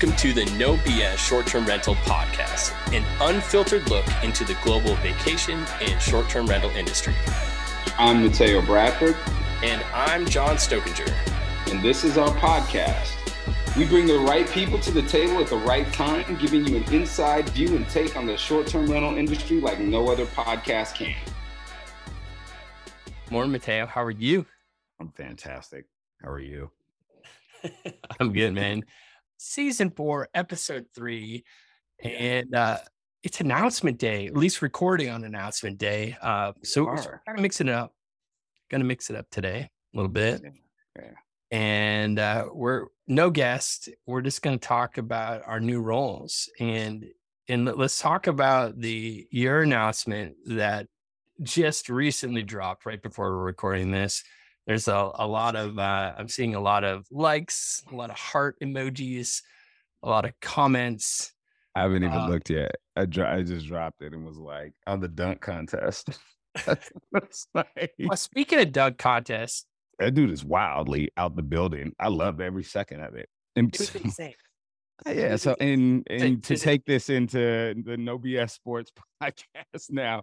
Welcome to the No BS Short Term Rental Podcast, an unfiltered look into the global vacation and short term rental industry. I'm Mateo Bradford. And I'm John Stokinger. And this is our podcast. We bring the right people to the table at the right time, giving you an inside view and take on the short term rental industry like no other podcast can. Morning, Mateo. How are you? I'm fantastic. How are you? I'm good, man. Season four, episode three. And uh it's announcement day, at least recording on announcement day. Uh so we're kind of mixing it up. Gonna mix it up today a little bit. Yeah. And uh we're no guest. We're just gonna talk about our new roles and and let's talk about the year announcement that just recently dropped right before we're recording this there's a, a lot of uh, i'm seeing a lot of likes a lot of heart emojis a lot of comments i haven't even uh, looked yet. I, dro- I just dropped it and was like on the dunk contest. Like, well, speaking of dunk contest that dude is wildly out the building. I love every second of it. And it insane. yeah so and and to take this into the no bs sports podcast now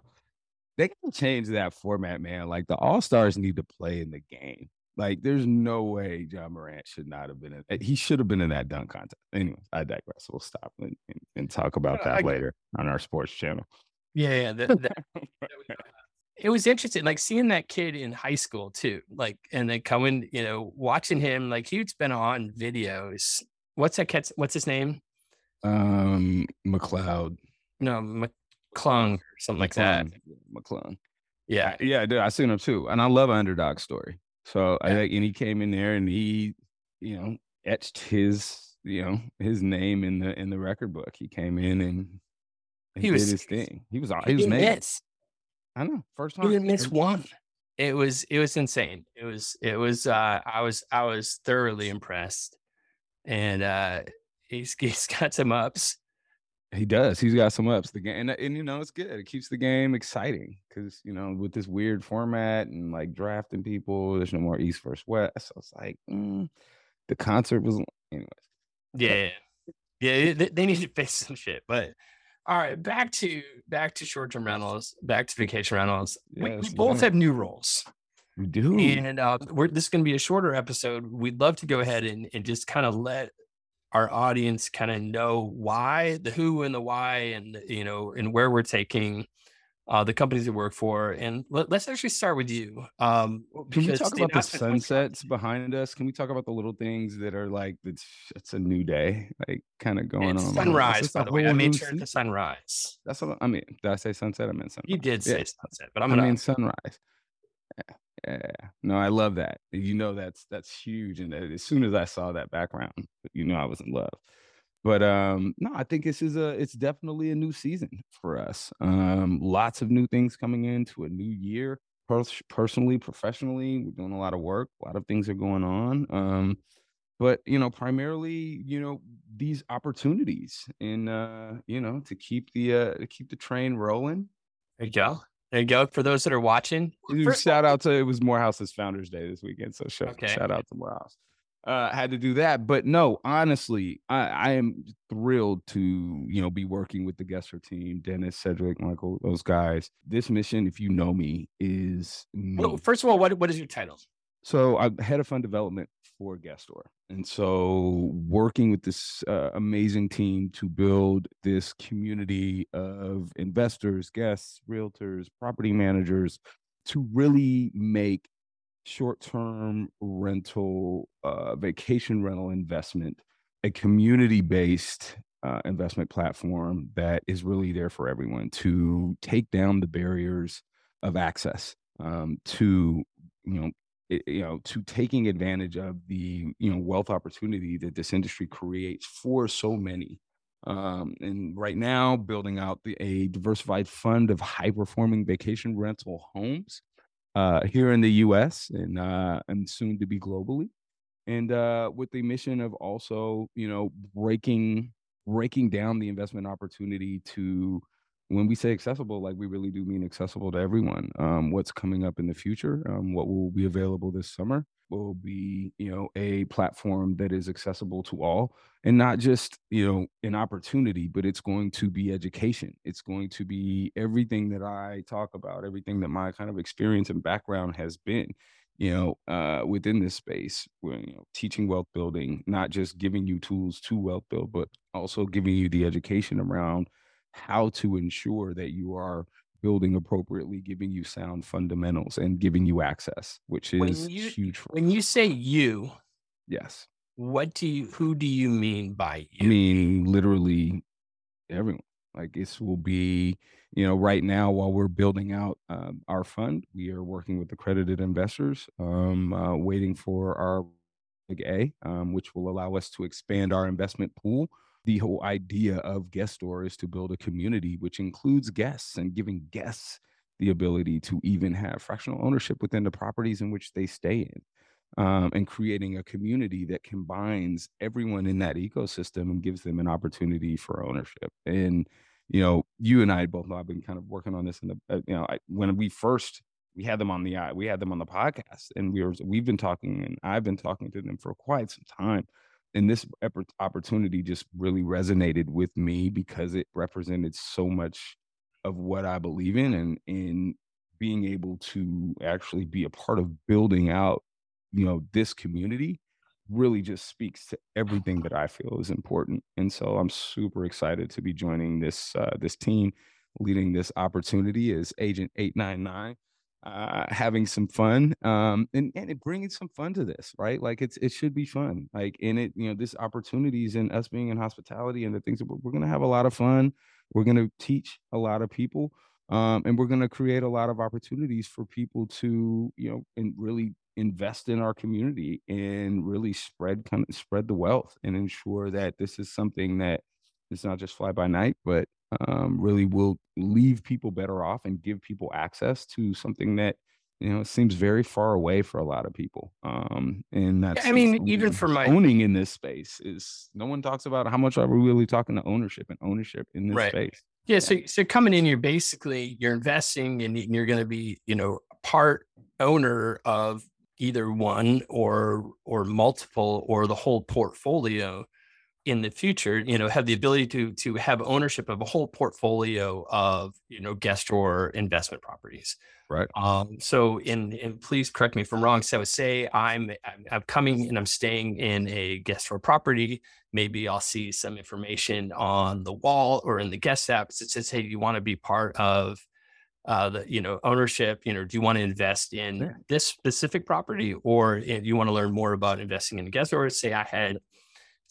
they can change that format, man. Like the All Stars need to play in the game. Like, there's no way Ja Morant should not have been in. Eh, he should have been in that dunk contest. Anyways, I digress. We'll stop and, and, and talk about that I, later on our sports channel. Yeah, yeah. It was interesting, like seeing that kid in high school too. Like, and then coming, you know, watching him. Like, he's been on videos. What's that? What's his name? Um, McLeod. No, McClung or something like that. McClung. Yeah. Yeah, dude, I seen him too. And I love underdog story. So yeah. I think and he came in there and he, you know, etched his, you know, his name in the in the record book. He came in and, and he was, did his thing. He was he, he was miss. I know. First time. He didn't miss one. It was it was insane. It was it was uh I was I was thoroughly impressed. And uh he's he's got some ups he does. He's got some ups. The game, and, and you know, it's good. It keeps the game exciting because you know, with this weird format and like drafting people, there's no more East versus West. So it's like mm, the concert was, anyways. Yeah, yeah. They, they need to fix some shit. But all right, back to back to short term rentals, back to vacation rentals. Yes, we, we both have new roles. We do. And uh, we're, this is going to be a shorter episode. We'd love to go ahead and, and just kind of let our audience kind of know why, the who and the why, and you know, and where we're taking uh, the companies we work for. And let, us actually start with you. Um, Can we talk about the sunsets behind us? Can we talk about the little things that are like it's it's a new day, like kind of going on? Sunrise, by the way. I made sure the sunrise. That's what I mean. Did I say sunset? I meant sunrise. You did say yeah. sunset, but I'm gonna I mean sunrise. Yeah. Yeah, no, I love that. You know, that's that's huge. And as soon as I saw that background, you know, I was in love. But um, no, I think this is a it's definitely a new season for us. Um, lots of new things coming into a new year. personally, professionally, we're doing a lot of work. A lot of things are going on. Um, but you know, primarily, you know, these opportunities and uh, you know, to keep the uh to keep the train rolling. There you go. There you go. For those that are watching, First, shout out to it was Morehouse's Founders Day this weekend. So shout, okay. shout out to Morehouse. Uh, had to do that, but no, honestly, I, I am thrilled to you know be working with the Guestor team, Dennis, Cedric, Michael, those guys. This mission, if you know me, is. Well, first of all, what what is your title? So I'm head of fund development for Guestor. And so working with this uh, amazing team to build this community of investors, guests, realtors, property managers to really make short-term rental uh, vacation rental investment a community-based uh, investment platform that is really there for everyone to take down the barriers of access um, to you know you know to taking advantage of the you know wealth opportunity that this industry creates for so many. Um, and right now building out the, a diversified fund of high performing vacation rental homes uh, here in the us and uh, and soon to be globally. And uh, with the mission of also you know breaking breaking down the investment opportunity to when we say accessible, like we really do mean accessible to everyone. Um, what's coming up in the future, um, what will be available this summer, will be, you know, a platform that is accessible to all and not just, you know, an opportunity, but it's going to be education. It's going to be everything that I talk about, everything that my kind of experience and background has been you know, uh, within this space, where, you know, teaching wealth building, not just giving you tools to wealth build, but also giving you the education around how to ensure that you are building appropriately, giving you sound fundamentals and giving you access, which is you, huge. when you say you, yes, what do you? Who do you mean by you? I mean literally everyone. Like this will be, you know, right now while we're building out um, our fund, we are working with accredited investors, um, uh, waiting for our Reg A, um, which will allow us to expand our investment pool the whole idea of Guestor is to build a community which includes guests and giving guests the ability to even have fractional ownership within the properties in which they stay in um, and creating a community that combines everyone in that ecosystem and gives them an opportunity for ownership. And you know you and i both know i've been kind of working on this in the uh, you know I, when we first we had them on the uh, we had them on the podcast and we were we've been talking and i've been talking to them for quite some time and this opportunity just really resonated with me because it represented so much of what I believe in and in being able to actually be a part of building out you know this community really just speaks to everything that I feel is important and so I'm super excited to be joining this uh, this team leading this opportunity is agent 899 uh, having some fun um, and, and bringing some fun to this, right? Like it's it should be fun. Like in it, you know, this opportunities and us being in hospitality and the things that we're, we're going to have a lot of fun. We're going to teach a lot of people, um, and we're going to create a lot of opportunities for people to, you know, and really invest in our community and really spread kind of spread the wealth and ensure that this is something that it's not just fly by night, but um, really will leave people better off and give people access to something that you know seems very far away for a lot of people um and that's i mean even for my owning in this space is no one talks about how much are we really talking to ownership and ownership in this right. space. Yeah, yeah, so so coming in you're basically you're investing and you're going to be you know part owner of either one or or multiple or the whole portfolio in the future, you know, have the ability to to have ownership of a whole portfolio of you know Guestor investment properties. Right. Um, so, in and please correct me if I'm wrong. So, say I'm I'm coming and I'm staying in a Guestor property. Maybe I'll see some information on the wall or in the guest apps that says, "Hey, you want to be part of uh, the you know ownership you know do you want to invest in this specific property or do you want to learn more about investing in a guest or say i had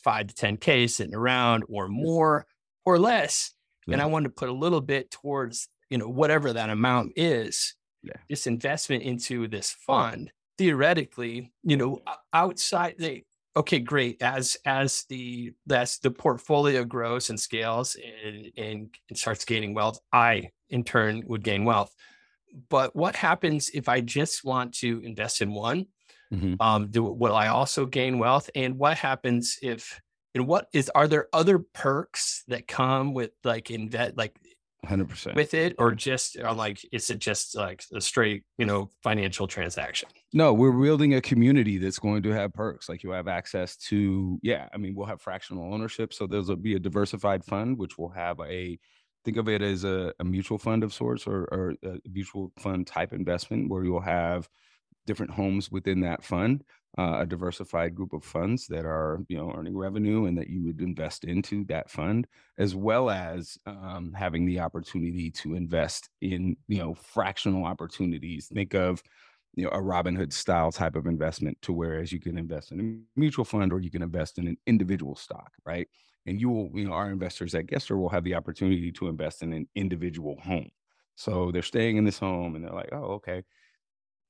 five to 10K sitting around or more or less. Yeah. And I wanted to put a little bit towards, you know, whatever that amount is, yeah. this investment into this fund. Theoretically, you know, outside the okay, great. As as the as the portfolio grows and scales and, and, and starts gaining wealth, I in turn would gain wealth. But what happens if I just want to invest in one Mm-hmm. Um, do will I also gain wealth? And what happens if and what is are there other perks that come with like invest like 100% with it or just or like is it just like a straight you know financial transaction no we're building a community that's going to have perks like you have access to yeah i mean we'll have fractional ownership so there'll be a diversified fund which will have a think of it as a, a mutual fund of sorts or, or a mutual fund type investment where you'll have different homes within that fund, uh, a diversified group of funds that are you know earning revenue and that you would invest into that fund, as well as um, having the opportunity to invest in you know fractional opportunities. Think of you know a Robinhood style type of investment to whereas you can invest in a mutual fund or you can invest in an individual stock, right? And you will, you know, our investors at Guestor will have the opportunity to invest in an individual home. So they're staying in this home and they're like, oh, okay,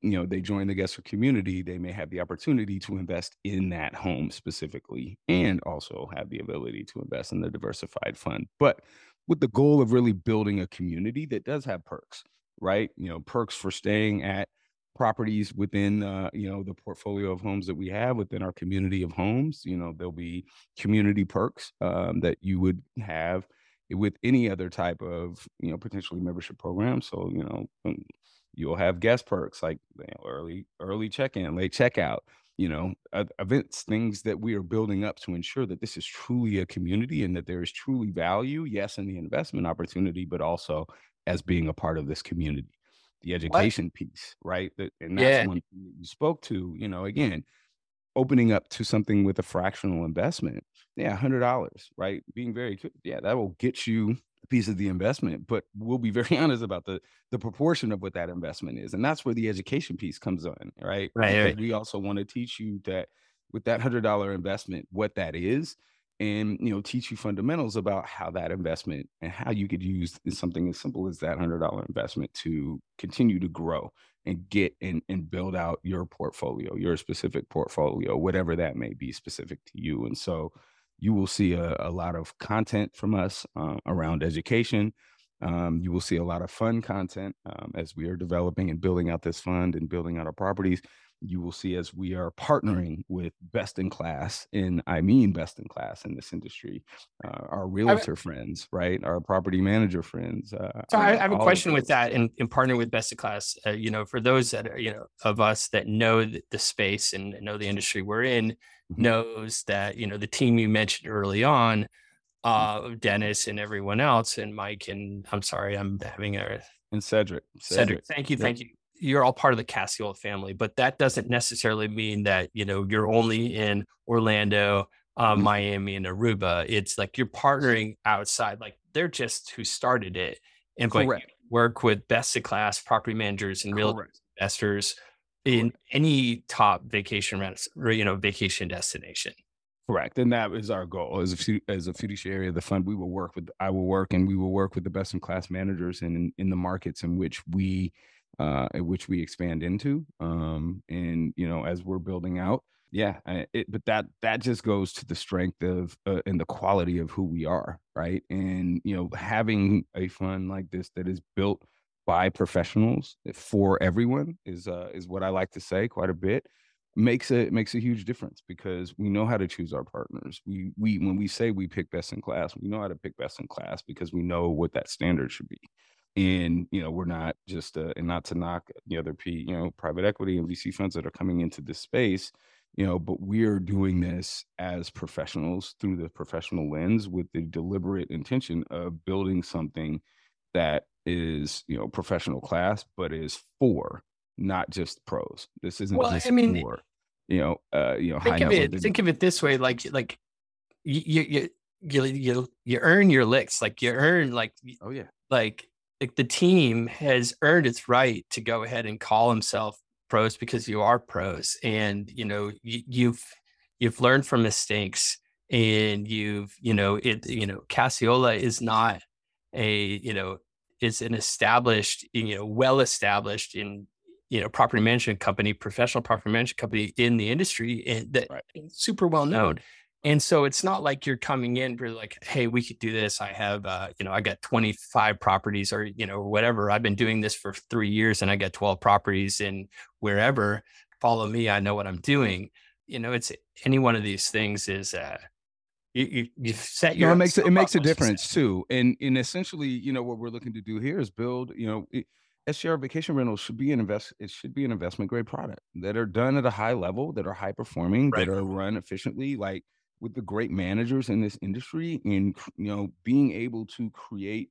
you know they join the Guestor community they may have the opportunity to invest in that home specifically and also have the ability to invest in the diversified fund. But with the goal of really building a community that does have perks right? You know perks for staying at properties within uh, you know the portfolio of homes that we have within our community of homes you know there'll be community perks um, that you would have with any other type of you know potentially membership program. So you know um, You'll have guest perks like early early check-in, late checkout, you know, uh, events, things that we are building up to ensure that this is truly a community and that there is truly value, yes, in the investment opportunity, but also as being a part of this community. The education what? piece, right? And that's yeah. one you spoke to, you know, again, opening up to something with a fractional investment. Yeah, hundred dollars, right? Being very yeah, that will get you piece of the investment, but we'll be very honest about the the proportion of what that investment is, and that's where the education piece comes on, right? Right. right. We also want to teach you that with that hundred dollar investment, what that is, and you know teach you fundamentals about how that investment and how you could use something as simple as that hundred dollar investment to continue to grow and get and, and build out your portfolio your specific portfolio whatever that may be specific to you and so you will see a, a lot of content from us uh, around education. Um, you will see a lot of fun content um, as we are developing and building out this fund and building out our properties you will see as we are partnering with best in class and i mean best in class in this industry uh, our realtor friends right? Our property manager friends uh, so i, have a question with that in, in partnering with best in class uh, you know for those that are you know of us that know the, space and know the industry we're in mm-hmm. knows that you know the team you mentioned early on mm-hmm. uh dennis and everyone else and mike and i'm sorry i'm having a and cedric cedric, cedric. thank you thank you you're all part of the Casiola family, but that doesn't necessarily mean that you know you're only in Orlando, uh, mm-hmm. Miami, and Aruba. It's like you're partnering outside. Like they're just who started it, and but work with best in class property managers and real investors in Correct. any top vacation rents, or, you know, vacation destination. Correct, and that is our goal as a as a fiduciary of the fund. We will work with I will work and we will work with the best in class managers and in, in the markets in which we uh, which we expand into. Um, and you know, as we're building out, yeah, it, but that that just goes to the strength of uh, and the quality of who we are, right? And you know, having a fund like this that is built by professionals for everyone is uh, is what I like to say quite a bit makes a makes a huge difference because we know how to choose our partners. We we when we say we pick best in class, we know how to pick best in class because we know what that standard should be and you know we're not just uh, and not to knock the other p you know private equity and vc funds that are coming into this space you know but we're doing this as professionals through the professional lens with the deliberate intention of building something that is you know professional class but is for not just pros. This isn't well, just I mean, for you know uh you know think of it think of it this way like like you you you you you earn your licks like you earn like oh yeah. like like the team has earned its right to go ahead and call himself pros because you are pros and you know you, you've you've learned from mistakes and you've you know it you know Casiola is not a you know is an established you know well established in you know property management company professional property management company in the industry and that right. super well known and so it's not like you're coming in for like, hey, we could do this. I have, uh, you know, I got 25 properties or, you know, whatever. I've been doing this for three years and I got 12 properties and wherever. Follow me. I know what I'm doing. You know, it's any one of these things is, uh, you, you, you set your. No, it makes it, it makes a difference too, and and essentially, you know, what we're looking to do here is build, you know, it, STR vacation rentals should be an invest. It should be an investment grade product that are done at a high level, that are high performing, right. that are run efficiently. Like with the great managers in this industry and you know being able to create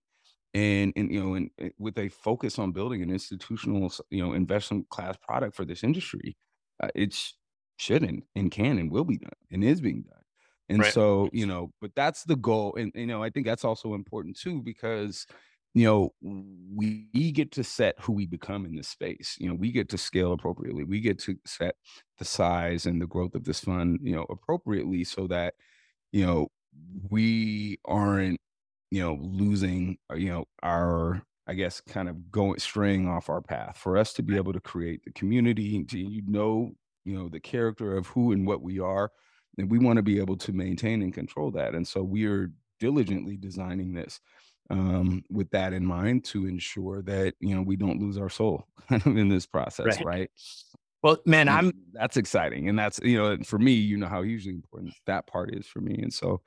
and and you know and eh, with a focus on building an institutional you know investment class product for this industry uh, it's should and, and can and will be done and is being done and right. so you know but that's the goal and you know i think that's also important too because you know we get to set who we become in this space you know we get to scale appropriately we get to set the size and the growth of this fund you know appropriately so that you know we aren't you know losing uh, you know our i guess kind of going straying off our path. For us to be able to create the community to you know you know the character of who and what we are and we want to be able to maintain and control that. And so we are diligently designing this um, with that in mind to ensure that you know we don't lose our soul kind of in this process, right? right? Well, man, I'm that's exciting, and that's you know for me, you know how hugely important that part is for me, and so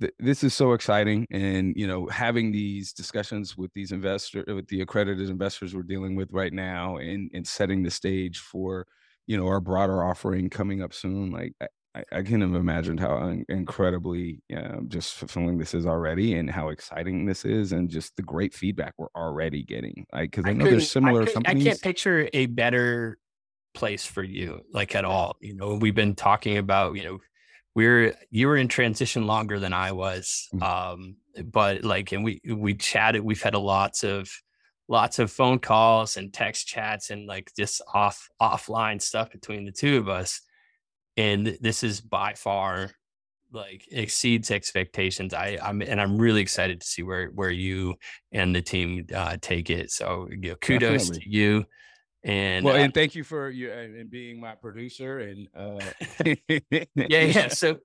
th- this is so exciting, and you know, having these discussions with these investor, with the accredited investors we're dealing with right now, and and setting the stage for you know our broader offering coming up soon. Like I, I, couldn't have imagined how incredibly um, just fulfilling this is already, and how exciting this is, and just the great feedback we're already getting. Like, because I, I know there's similar I companies. I can't picture a better place for you, like at all. You know, we've been talking about, you know, we're you were in transition longer than I was, mm-hmm. um, but like, and we we chatted. We've had a lots of lots of phone calls and text chats and like just off offline stuff between the two of us and this is by far like exceeds expectations. I, I'm and I'm really excited to see where where you and the team uh, take it. So you know, kudos Definitely. to you. And well, uh, and thank you for you and being my producer and uh yeah, yeah. So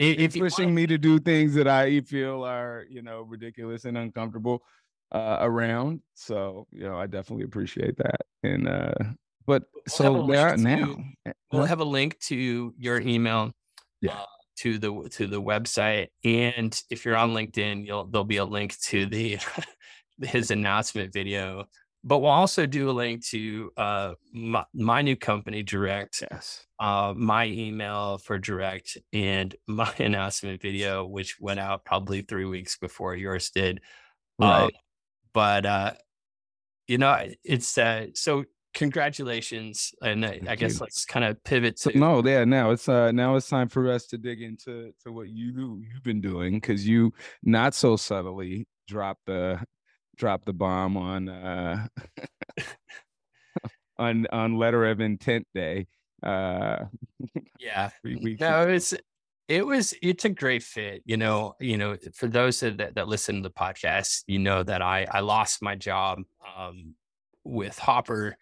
if pushing me to do things that I feel are you know ridiculous and uncomfortable uh around. So you know, I definitely appreciate that. And uh but we'll so there now. we'll have a link to your email yeah. Uh, to the to the website and if you're on linkedin you'll there'll be a link to the his announcement video. But we'll also do a link to uh, my, my, new company direct yes. uh, my email for direct and my announcement video which went out probably three weeks before yours did. Right. Um, but uh, you know it's uh, so congratulations and I, I guess let's kind of pivot to so, no yeah now it's uh now it's time for us to dig into to what you you've been doing because you not so subtly dropped the dropped the bomb on uh on on letter of intent day uh yeah. we, no it's it was it's a great fit you know you know for those that, that listen to the podcast you know that i i lost my job um with hopper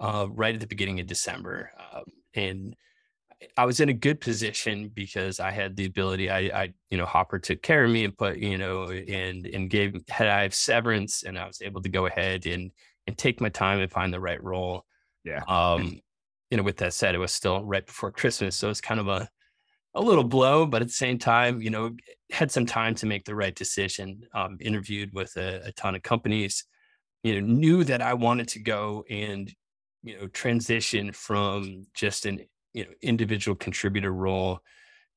uh, right at the beginning of December. Um, and I was in a good position because I had the ability. I, I, you know, Hopper took care of me and put, you know, and and gave had I have severance, and I was able to go ahead and and take my time and find the right role. Yeah. Um, you know, with that said, it was still right before Christmas, so it's kind of a a little blow, but at the same time, you know, had some time to make the right decision. Um, interviewed with a, a ton of companies, you know, knew that I wanted to go and you know transition from just an you know individual contributor role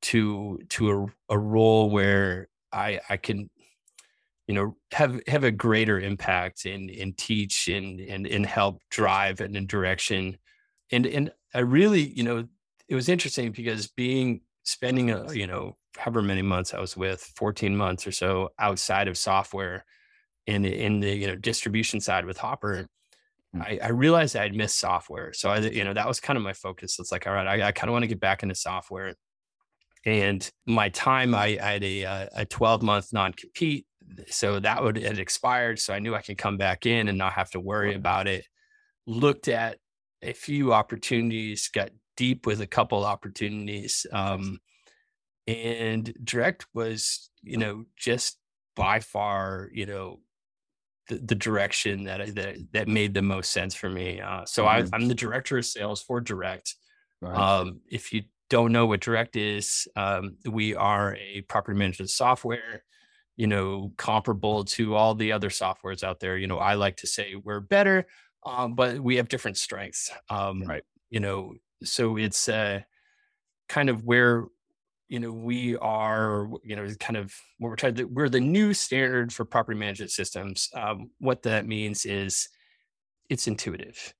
to to a, a role where I I can you know have have a greater impact and and teach and and and help drive and in direction and and I really you know it was interesting because being spending a you know however many months I was with 14 months or so outside of software in in the you know distribution side with Hopper. I, I, realized I'd missed software. So I, you know, that was kind of my focus. It's like, all right, I, I kind of want to get back into software. And my time, I, I had a, uh, a 12 month non compete. So that would had expired. So I knew I could come back in and not have to worry about it. Looked at a few opportunities, got deep with a couple opportunities. Um, and direct was, you know, just by far, you know, the, the direction that, that that made the most sense for me. Uh, so mm-hmm. I, am the director of sales for Direct. Right. Um, if you don't know what Direct is, um, we are a property management software. You know, comparable to all the other softwares out there. You know, I like to say we're better, um, but we have different strengths. Um, right. You know, so it's uh, kind of where you know, we are, you know, kind of what we're trying to, we're the new standard for property management systems. Um, what that means is it's intuitive.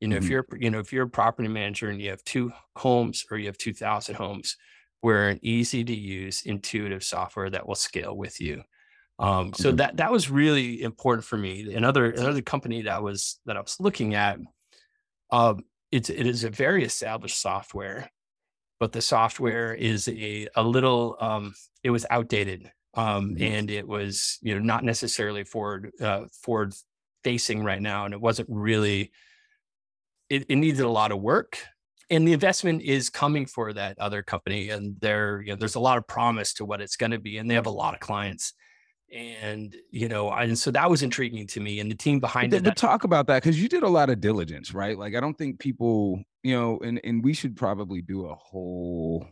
You know, mm-hmm. if you're, you know, if you're a property manager and you have two homes or you have 2000 homes, we're an easy to use intuitive software that will scale with you. Um, so mm-hmm. that, that was really important for me. Another, another company that was, that I was looking at, um, it's, it is a very established software but the software is a, a little um, it was outdated um, mm-hmm. and it was you know not necessarily forward uh, forward facing right now and it wasn't really it, it needed a lot of work and the investment is coming for that other company and there you know there's a lot of promise to what it's going to be and they have a lot of clients and you know and so that was intriguing to me and the team behind but, it but talk about that because you did a lot of diligence right like i don't think people you know, and and we should probably do a whole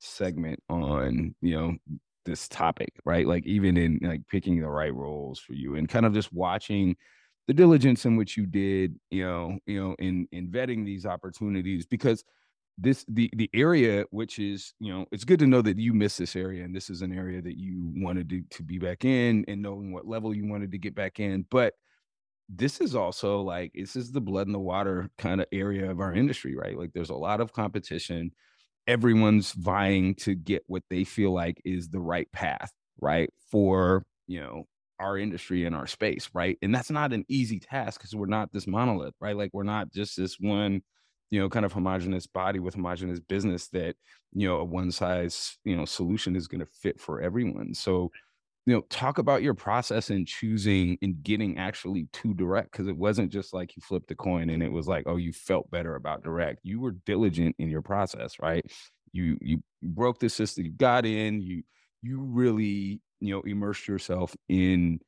segment on you know this topic, right? Like even in like picking the right roles for you and kind of just watching the diligence in which you did, you know, you know, in in vetting these opportunities because this the the area which is you know it's good to know that you miss this area and this is an area that you wanted to, to be back in and knowing what level you wanted to get back in but this is also like this is the blood in the water kind of area of our industry right? Like there's a lot of competition. Everyone's vying to get what they feel like is the right path right for you know our industry and our space right? And that's not an easy task because we're not this monolith right? Like we're not just this one you know kind of homogenous body with homogenous business that you know a one size you know solution is going to fit for everyone. So you know talk about your process in choosing and getting actually to direct because it wasn't just like you flipped the coin and it was like oh you felt better about direct. You were diligent in your process right? You you broke the system you got in you you really you know immersed yourself in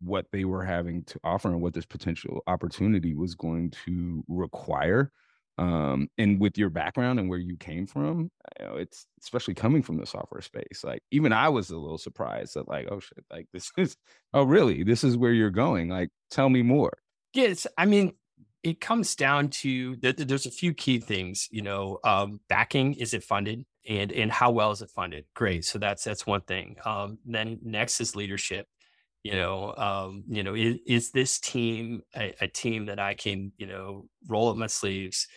what they were having to offer and what this potential opportunity was going to require um and with your background and where you came from you know it's especially coming from the software space like even i was a little surprised that like oh shit like this is oh really? This is where you're going like tell me more. Yes i mean it comes down to there's a few key things you know um backing is it funded? And and how well is it funded? Great so that's that's one thing. Um then next is leadership you know um you know is, is this team a, a, team that i can you know roll up my sleeves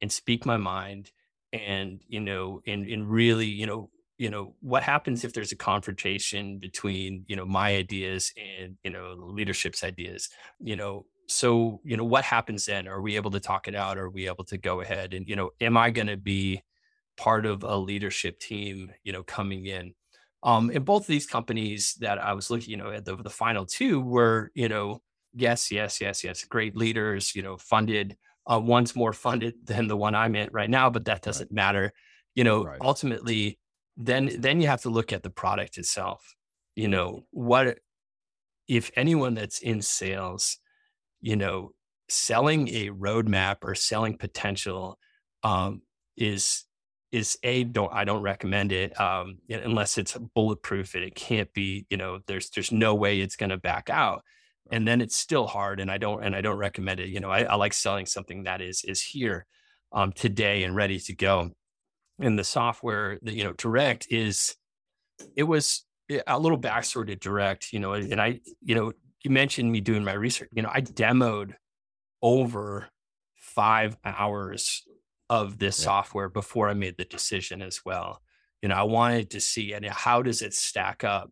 and speak my mind and you know and and really you know you know what happens if there's a confrontation between you know my ideas and you know leadership's ideas you know so you know what happens then are we able to talk it out are we able to go ahead and you know am i going to be part of a leadership team you know coming in um in both of these companies that i was looking you know at the, the final two were you know yes yes yes yes great leaders you know funded uh, one's more funded than the one I'm in right now, but that doesn't right. matter. You know, right. ultimately, then then you have to look at the product itself. You know, what if anyone that's in sales, you know, selling a roadmap or selling potential um, is is a don't I don't recommend it um, unless it's bulletproof and it can't be you know there's there's no way it's going to back out and then it's still hard and i don't and i don't recommend it you know i, I like selling something that is is here um, today and ready to go and the software that you know direct is it was eh, a little backstory to direct you know and i you know you mentioned me doing my research you know i demoed over five hours of this yeah. software before i made the decision as well you know i wanted to see and how does it stack up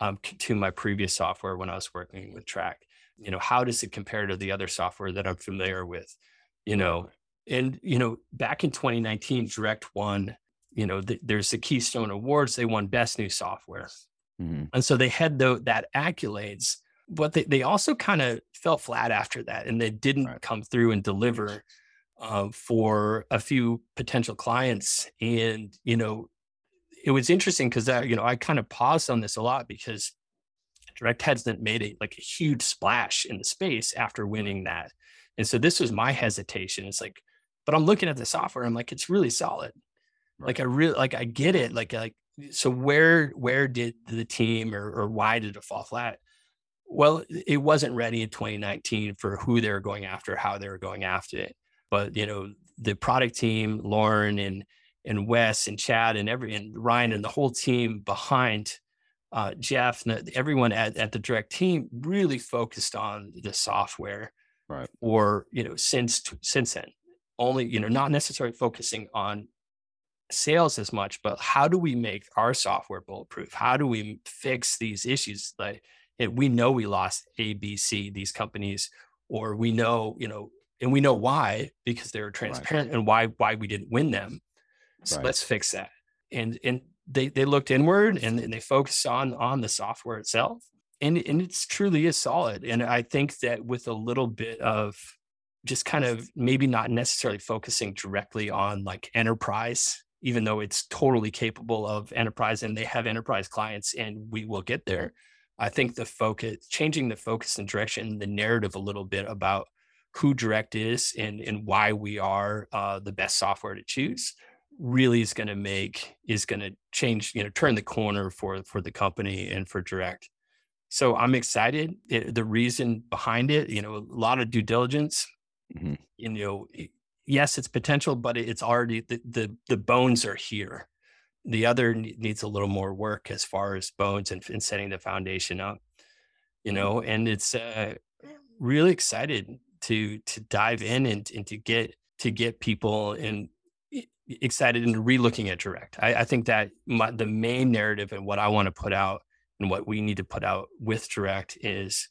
um, to my previous software when I was working with Track. You know, how does it compare to the other software that I'm familiar with? You know, and you know, back in 2019, Direct won. You know, the, there's the Keystone Awards. They won Best New Software, mm-hmm. and so they had the, that accolades. But they, they also kind of fell flat after that, and they didn't right. come through and deliver uh, for a few potential clients. And you know, it was interesting because uh, you know I kind of paused on this a lot because Direct hasn't made a like a huge splash in the space after winning that, and so this was my hesitation. It's like, but I'm looking at the software. I'm like, it's really solid. Right. Like I really like I get it. Like like so where where did the team or or why did it fall flat? Well, it wasn't ready in 2019 for who they were going after, how they were going after it. But you know, the product team, Lauren and and Wes and Chad and every and Ryan and the whole team behind uh, Jeff and everyone at, at the direct team really focused on the software right. or you know since since then. Only you know not necessarily focusing on sales as much but how do we make our software bulletproof? How do we fix these issues? Like we know we lost a b c these companies or we know you know and we know why because they were transparent right. and why why we didn't win them so right. let's fix that. And and they they looked inward and, and they focused on on the software itself. And and it's truly is solid. And I think that with a little bit of just kind of maybe not necessarily focusing directly on like enterprise, even though it's totally capable of enterprise and they have enterprise clients and we will get there. I think the focus, changing the focus and direction, the narrative a little bit about who direct is and, and why we are uh, the best software to choose really is going to make is going to change, you know, turn the corner for for the company and for direct. So I'm excited. It, the reason behind it, you know, a lot of due diligence. Mm-hmm. You know, yes, it's potential, but it's already the the, the bones are here. The other needs a little more work as far as bones and, and setting the foundation up. You know, and it's uh, really excited to to dive in and, and to get to get people and excited and re-looking at direct. I, I think that my, the main narrative and what I want to put out and what we need to put out with direct is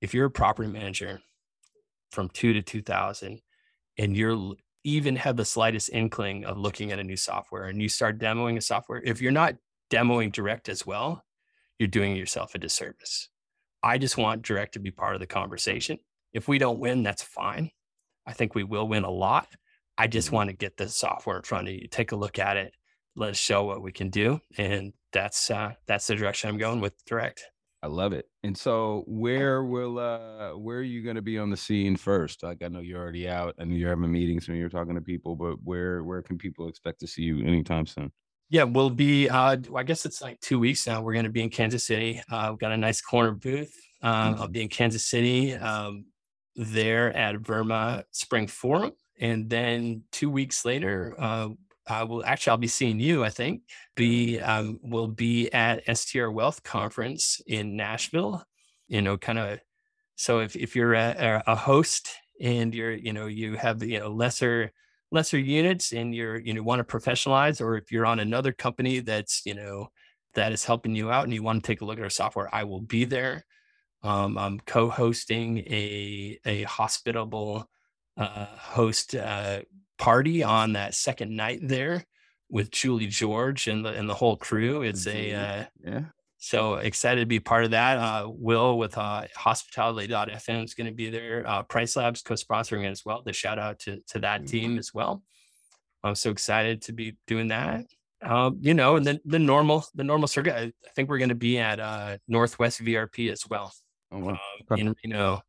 if you're a property manager from two to 2000 and you're even have the slightest inkling of looking at a new software and you start demoing a software, if you're not demoing direct as well, you're doing yourself a disservice. I just want direct to be part of the conversation. If we don't win, that's fine. I think we will win a lot. I just mm-hmm. want to get the software in front of you, take a look at it, let us show what we can do, and that's uh, that's the direction I'm going with direct. I love it. And so, where will uh, where are you going to be on the scene first? Like, I know you're already out. I know you're having meetings and you're talking to people, but where where can people expect to see you anytime soon? Yeah, we'll be. Uh, I guess it's like two weeks now. We're going to be in Kansas City. Uh, we've got a nice corner booth. Um, I'll be in Kansas City um, there at VRMA Spring Forum, and then two weeks later, uh, I will actually I'll be seeing you. I think be um, will be at STR Wealth Conference in Nashville. You know, kind of. So if if you're a, a host and you're you know you have you know lesser lesser units and you're you know want to professionalize, or if you're on another company that's you know that is helping you out and you want to take a look at our software, I will be there. Um, I'm co-hosting a a hospitable uh, host uh, party on that second night there with Julie George and the and the whole crew. It's a uh, yeah. So excited to be part of that. Uh, Will with uh, Hospitality.fm is going to be there. Uh, PriceLabs co-sponsoring it as well. The shout out to to that mm-hmm. team as well. I'm so excited to be doing that. Um, you know, and then the normal the normal circuit. I, I think we're going to be at uh, Northwest VRP as well oh, wow. um, in Reno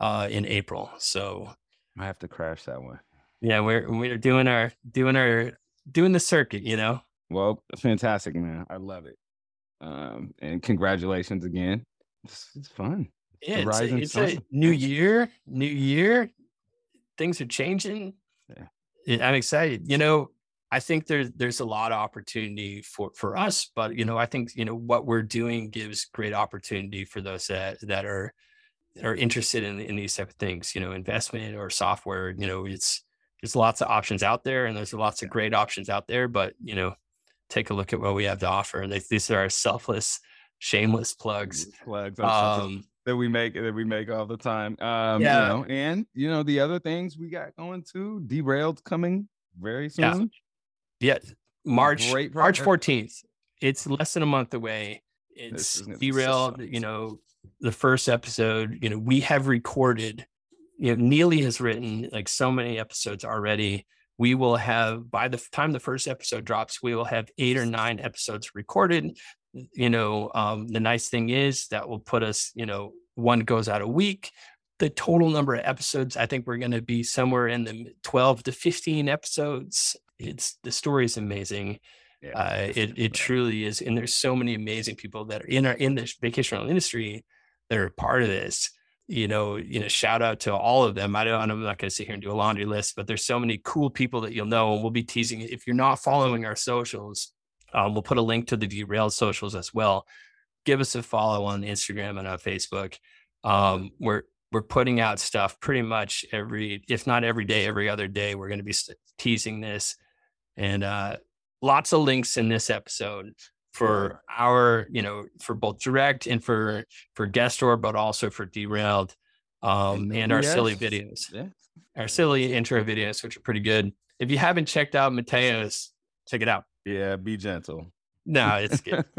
uh, in April. So I have to crash that one. Yeah, we're we're doing our doing our doing the circuit, you know. Well, fantastic, man. I love it. Um, and congratulations again. It's, it's fun. Yeah, it's, a, it's a, new year, new year. Things are changing. Yeah. I'm excited. You know, I think there's there's a lot of opportunity for for us, but you know, I think you know what we're doing gives great opportunity for those that that are are interested in in these type of things. You know, investment or software. You know, it's there's lots of options out there and there's lots of great options out there, but you know, take a look at what we have to offer. And these are our selfless, shameless plugs. Plugs um, that we make that we make all the time. Um, yeah. you know, and you know, the other things we got going too, derailed coming very soon. Yeah. yeah. March March 14th. It's less than a month away. It's derailed, you know, the first episode, you know, we have recorded you know, Neely has written like so many episodes already. We will have by the time the first episode drops, we will have eight or nine episodes recorded. You know, um, the nice thing is that will put us, you know, one goes out a week. The total number of episodes, I think we're going to be somewhere in the 12 to 15 episodes. It's the story is amazing. Yeah, uh, it it truly is, and there's so many amazing people that are in our in the vacation rental industry that are part of this you know, you know, shout out to all of them. I don't, I'm not going to sit here and do a laundry list, but there's so many cool people that you'll know, and we'll be teasing. If you're not following our socials, um, we'll put a link to the derailed socials as well. Give us a follow on Instagram and on Facebook. Um, we're we're putting out stuff pretty much every, if not every day, every other day. We're going to be teasing this, and uh, lots of links in this episode for our, you know, for both direct and for for Guestor, but also for derailed, um, and our yes. silly videos, yeah. our silly intro videos, which are pretty good. If you haven't checked out Mateo's, check it out. Yeah, be gentle. No, it's good.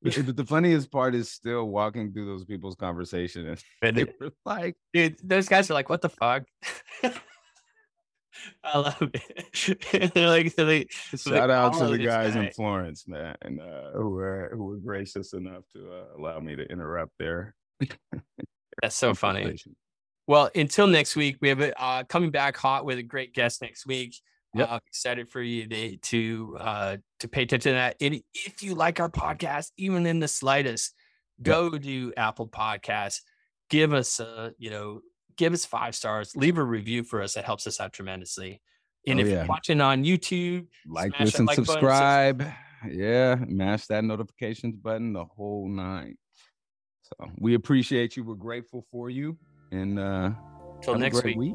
but the funniest part is still walking through those people's conversation and they were like, dude, those guys are like, what the fuck? I love it. They're like, so they, so Shout out to the guys guy. in Florence, man, and uh, who were who were gracious enough to uh, allow me to interrupt there. That's so funny. Well, until next week, we have a uh, coming back hot with a great guest next week. Yep. Uh, excited for you to to, uh, to pay attention to that. And if you like our podcast, even in the slightest, go yep. to Apple Podcasts, give us a you know give us five stars, leave a review for us. That helps us out tremendously. And oh, if yeah. you're watching on YouTube, like, listen, like subscribe. Button, yeah, mash that notifications button, the whole nine. So we appreciate you. We're grateful for you. And uh till next week. week.